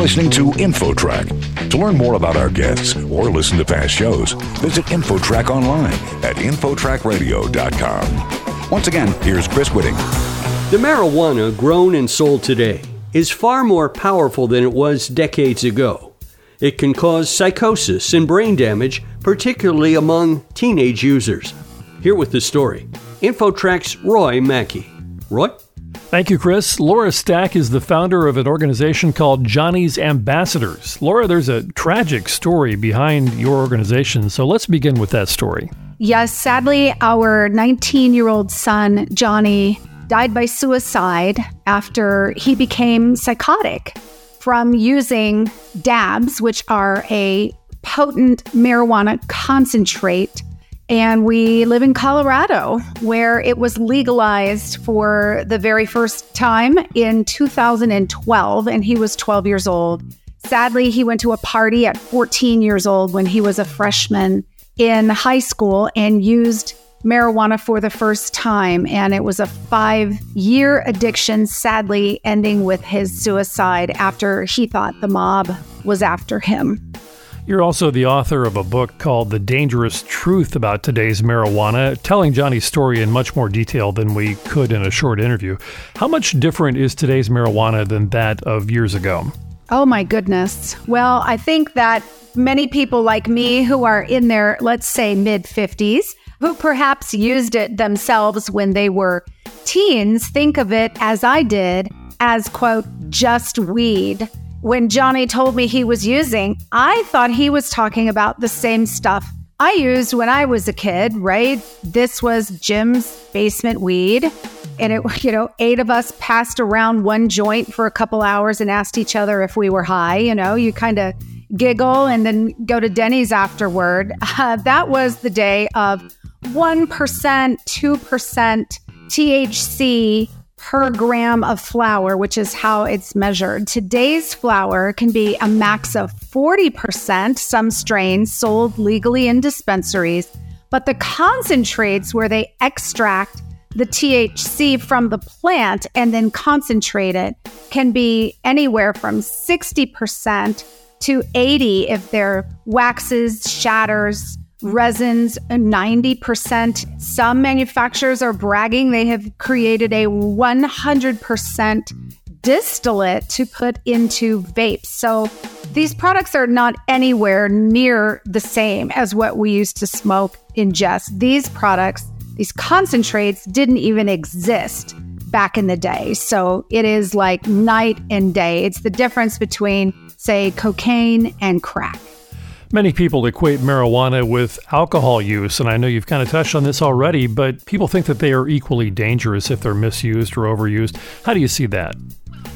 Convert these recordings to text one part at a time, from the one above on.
listening to InfoTrack. To learn more about our guests or listen to past shows, visit InfoTrack online at InfoTrackRadio.com. Once again, here's Chris Whitting. The marijuana grown and sold today is far more powerful than it was decades ago. It can cause psychosis and brain damage, particularly among teenage users. Here with the story, InfoTrack's Roy Mackey. Roy? Thank you, Chris. Laura Stack is the founder of an organization called Johnny's Ambassadors. Laura, there's a tragic story behind your organization, so let's begin with that story. Yes, sadly, our 19 year old son, Johnny, died by suicide after he became psychotic from using dabs, which are a potent marijuana concentrate and we live in Colorado, where it was legalized for the very first time in 2012, and he was 12 years old. Sadly, he went to a party at 14 years old when he was a freshman in high school and used marijuana for the first time. And it was a five year addiction, sadly, ending with his suicide after he thought the mob was after him. You're also the author of a book called The Dangerous Truth About Today's Marijuana, telling Johnny's story in much more detail than we could in a short interview. How much different is today's marijuana than that of years ago? Oh, my goodness. Well, I think that many people like me who are in their, let's say, mid 50s, who perhaps used it themselves when they were teens, think of it as I did as, quote, just weed when Johnny told me he was using, I thought he was talking about the same stuff I used when I was a kid, right? This was Jim's basement weed. And it, you know, eight of us passed around one joint for a couple hours and asked each other if we were high. You know, you kind of giggle and then go to Denny's afterward. Uh, that was the day of 1%, 2% THC per gram of flower, which is how it's measured. Today's flower can be a max of 40%, some strains sold legally in dispensaries, but the concentrates where they extract the THC from the plant and then concentrate it can be anywhere from 60% to 80 if they're waxes, shatters, resins uh, 90%. Some manufacturers are bragging they have created a 100% distillate to put into vapes. So these products are not anywhere near the same as what we used to smoke ingest. These products, these concentrates didn't even exist back in the day. So it is like night and day. It's the difference between, say, cocaine and crack. Many people equate marijuana with alcohol use, and I know you've kind of touched on this already, but people think that they are equally dangerous if they're misused or overused. How do you see that?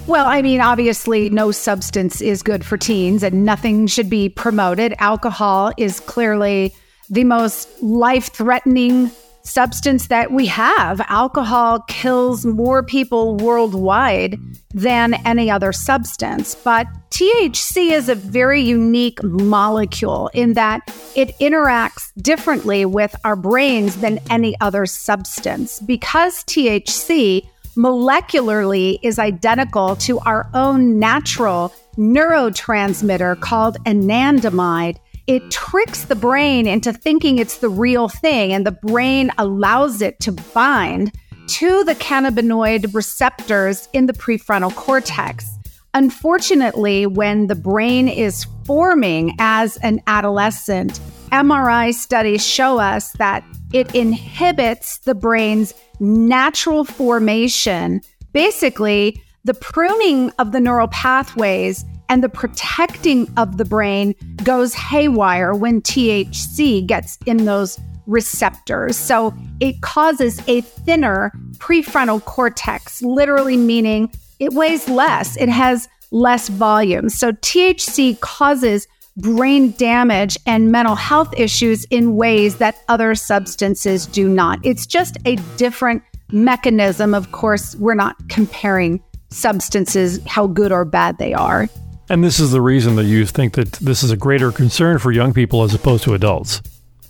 Well, I mean, obviously, no substance is good for teens and nothing should be promoted. Alcohol is clearly the most life threatening substance that we have. Alcohol kills more people worldwide than any other substance. But THC is a very unique molecule in that it interacts differently with our brains than any other substance. Because THC molecularly is identical to our own natural neurotransmitter called anandamide, it tricks the brain into thinking it's the real thing, and the brain allows it to bind to the cannabinoid receptors in the prefrontal cortex. Unfortunately, when the brain is forming as an adolescent, MRI studies show us that it inhibits the brain's natural formation. Basically, the pruning of the neural pathways and the protecting of the brain goes haywire when THC gets in those receptors. So it causes a thinner prefrontal cortex, literally meaning it weighs less, it has less volume. So THC causes brain damage and mental health issues in ways that other substances do not. It's just a different mechanism. Of course, we're not comparing substances, how good or bad they are. And this is the reason that you think that this is a greater concern for young people as opposed to adults.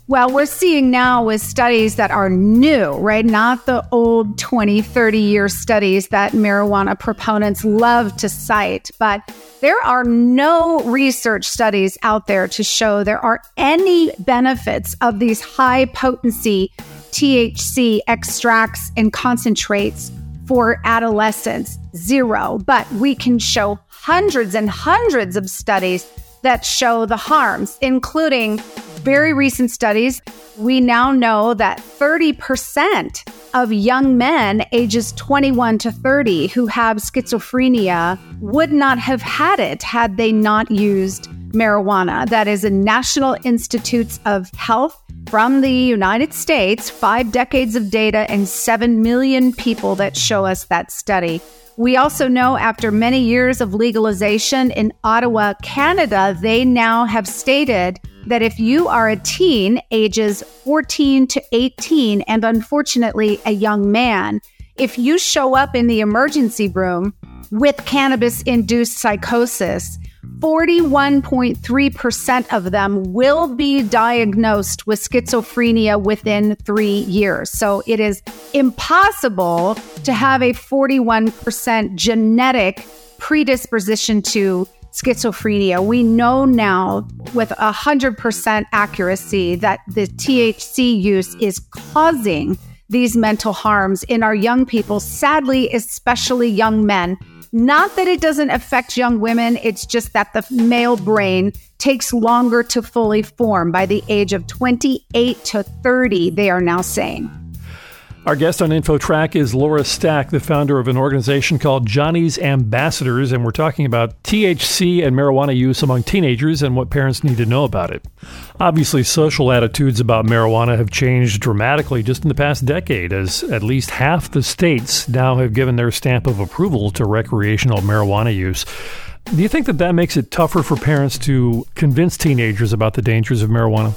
Well, we're seeing now with studies that are new, right? Not the old 20, 30 year studies that marijuana proponents love to cite, but there are no research studies out there to show there are any benefits of these high potency THC extracts and concentrates for adolescents. Zero. But we can show hundreds and hundreds of studies that show the harms, including very recent studies. We now know that 30% of young men ages 21 to 30 who have schizophrenia would not have had it had they not used marijuana. That is a National Institutes of Health from the United States, five decades of data and 7 million people that show us that study. We also know after many years of legalization in Ottawa, Canada, they now have stated that if you are a teen, ages 14 to 18, and unfortunately a young man, if you show up in the emergency room with cannabis induced psychosis, 41.3% of them will be diagnosed with schizophrenia within three years. So it is impossible to have a 41% genetic predisposition to schizophrenia. We know now with 100% accuracy that the THC use is causing these mental harms in our young people, sadly, especially young men. Not that it doesn't affect young women, it's just that the male brain takes longer to fully form. By the age of 28 to 30, they are now saying. Our guest on InfoTrack is Laura Stack, the founder of an organization called Johnny's Ambassadors, and we're talking about THC and marijuana use among teenagers and what parents need to know about it. Obviously, social attitudes about marijuana have changed dramatically just in the past decade, as at least half the states now have given their stamp of approval to recreational marijuana use. Do you think that that makes it tougher for parents to convince teenagers about the dangers of marijuana?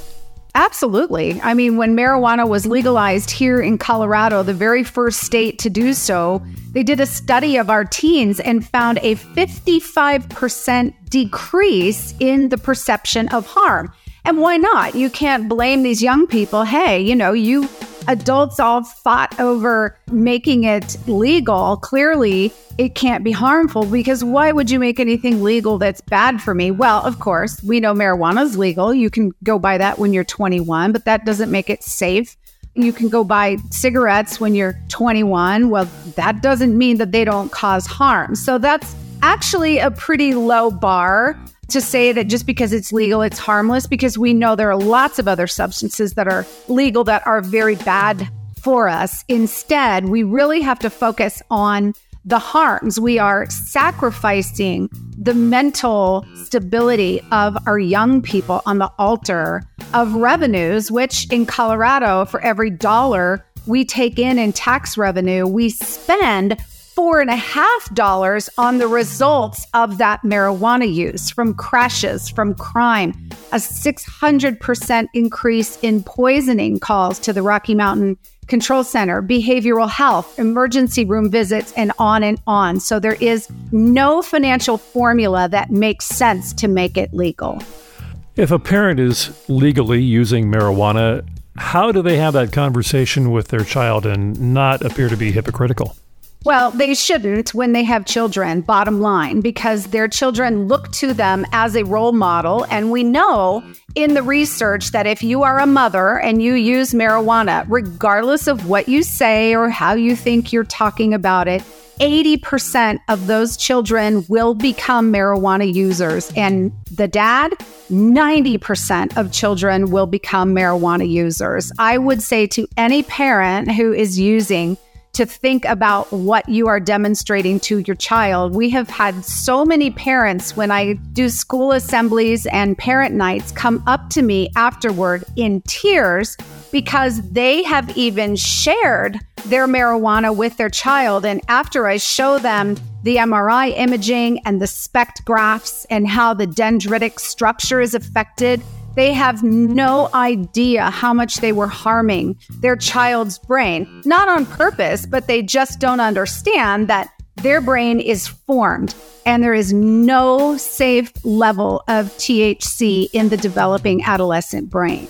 Absolutely. I mean, when marijuana was legalized here in Colorado, the very first state to do so, they did a study of our teens and found a 55% decrease in the perception of harm. And why not? You can't blame these young people. Hey, you know, you adults all fought over making it legal. Clearly, it can't be harmful because why would you make anything legal that's bad for me? Well, of course, we know marijuana is legal. You can go buy that when you're 21, but that doesn't make it safe. You can go buy cigarettes when you're 21. Well, that doesn't mean that they don't cause harm. So that's actually a pretty low bar to say that just because it's legal, it's harmless, because we know there are lots of other substances that are legal that are very bad for us. Instead, we really have to focus on the harms. We are sacrificing the mental stability of our young people on the altar of revenues, which in Colorado, for every dollar we take in in tax revenue, we spend four and a half dollars on the results of that marijuana use from crashes, from crime, a 600% increase in poisoning calls to the Rocky Mountain Control Center, behavioral health, emergency room visits, and on and on. So there is no financial formula that makes sense to make it legal. If a parent is legally using marijuana, how do they have that conversation with their child and not appear to be hypocritical? Well, they shouldn't when they have children, bottom line, because their children look to them as a role model. And we know in the research that if you are a mother and you use marijuana, regardless of what you say or how you think you're talking about it, 80% of those children will become marijuana users. And the dad, 90% of children will become marijuana users. I would say to any parent who is using to think about what you are demonstrating to your child. We have had so many parents when I do school assemblies and parent nights come up to me afterward in tears because they have even shared their marijuana with their child. And after I show them the MRI imaging and the SPECT graphs and how the dendritic structure is affected, they have no idea how much they were harming their child's brain, not on purpose, but they just don't understand that their brain is formed and there is no safe level of THC in the developing adolescent brain.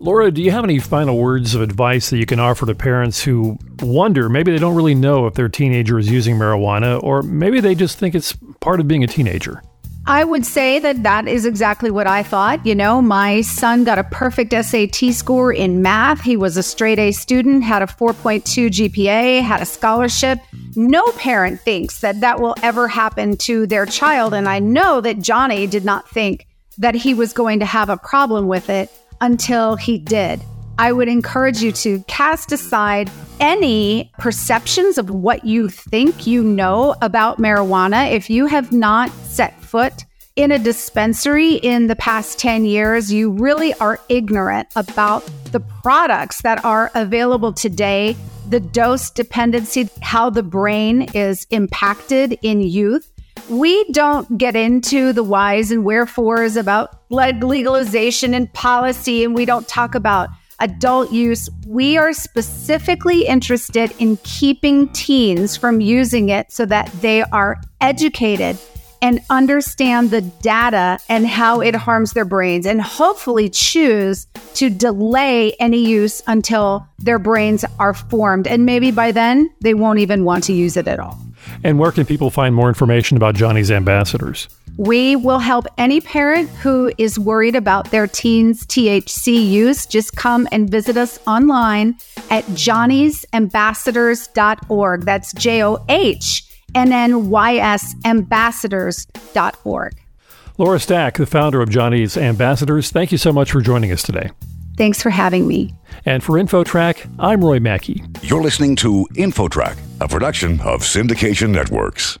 Laura, do you have any final words of advice that you can offer to parents who wonder maybe they don't really know if their teenager is using marijuana, or maybe they just think it's part of being a teenager? I would say that that is exactly what I thought. You know, my son got a perfect SAT score in math. He was a straight A student, had a 4.2 GPA, had a scholarship. No parent thinks that that will ever happen to their child. And I know that Johnny did not think that he was going to have a problem with it until he did. I would encourage you to cast aside any perceptions of what you think you know about marijuana. If you have not set foot in a dispensary in the past 10 years, you really are ignorant about the products that are available today, the dose dependency, how the brain is impacted in youth. We don't get into the whys and wherefores about legalization and policy, and we don't talk about adult use, we are specifically interested in keeping teens from using it so that they are educated and understand the data and how it harms their brains and hopefully choose to delay any use until their brains are formed. And maybe by then they won't even want to use it at all. And where can people find more information about Johnny's ambassadors? We will help any parent who is worried about their teen's THC use. Just come and visit us online at johnnysambassadors.org. That's J O H N N Y S ambassadors.org. Laura Stack, the founder of Johnny's Ambassadors, thank you so much for joining us today. Thanks for having me. And for InfoTrack, I'm Roy Mackey. You're listening to InfoTrack, a production of Syndication Networks.